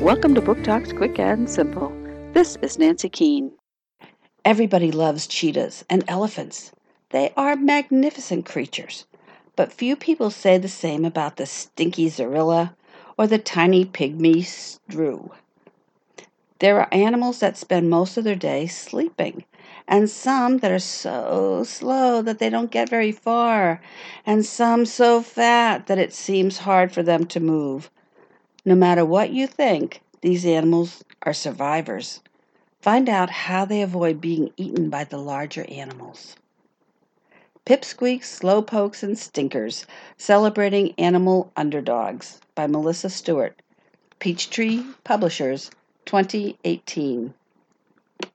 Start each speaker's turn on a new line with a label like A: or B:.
A: Welcome to Book Talks Quick and Simple. This is Nancy Keane. Everybody loves cheetahs and elephants. They are magnificent creatures, but few people say the same about the stinky zorilla or the tiny pygmy shrew. There are animals that spend most of their day sleeping, and some that are so slow that they don't get very far, and some so fat that it seems hard for them to move. No matter what you think, these animals are survivors. Find out how they avoid being eaten by the larger animals. Pipsqueaks, Slowpokes, and Stinkers Celebrating Animal Underdogs by Melissa Stewart. Peachtree Publishers, 2018.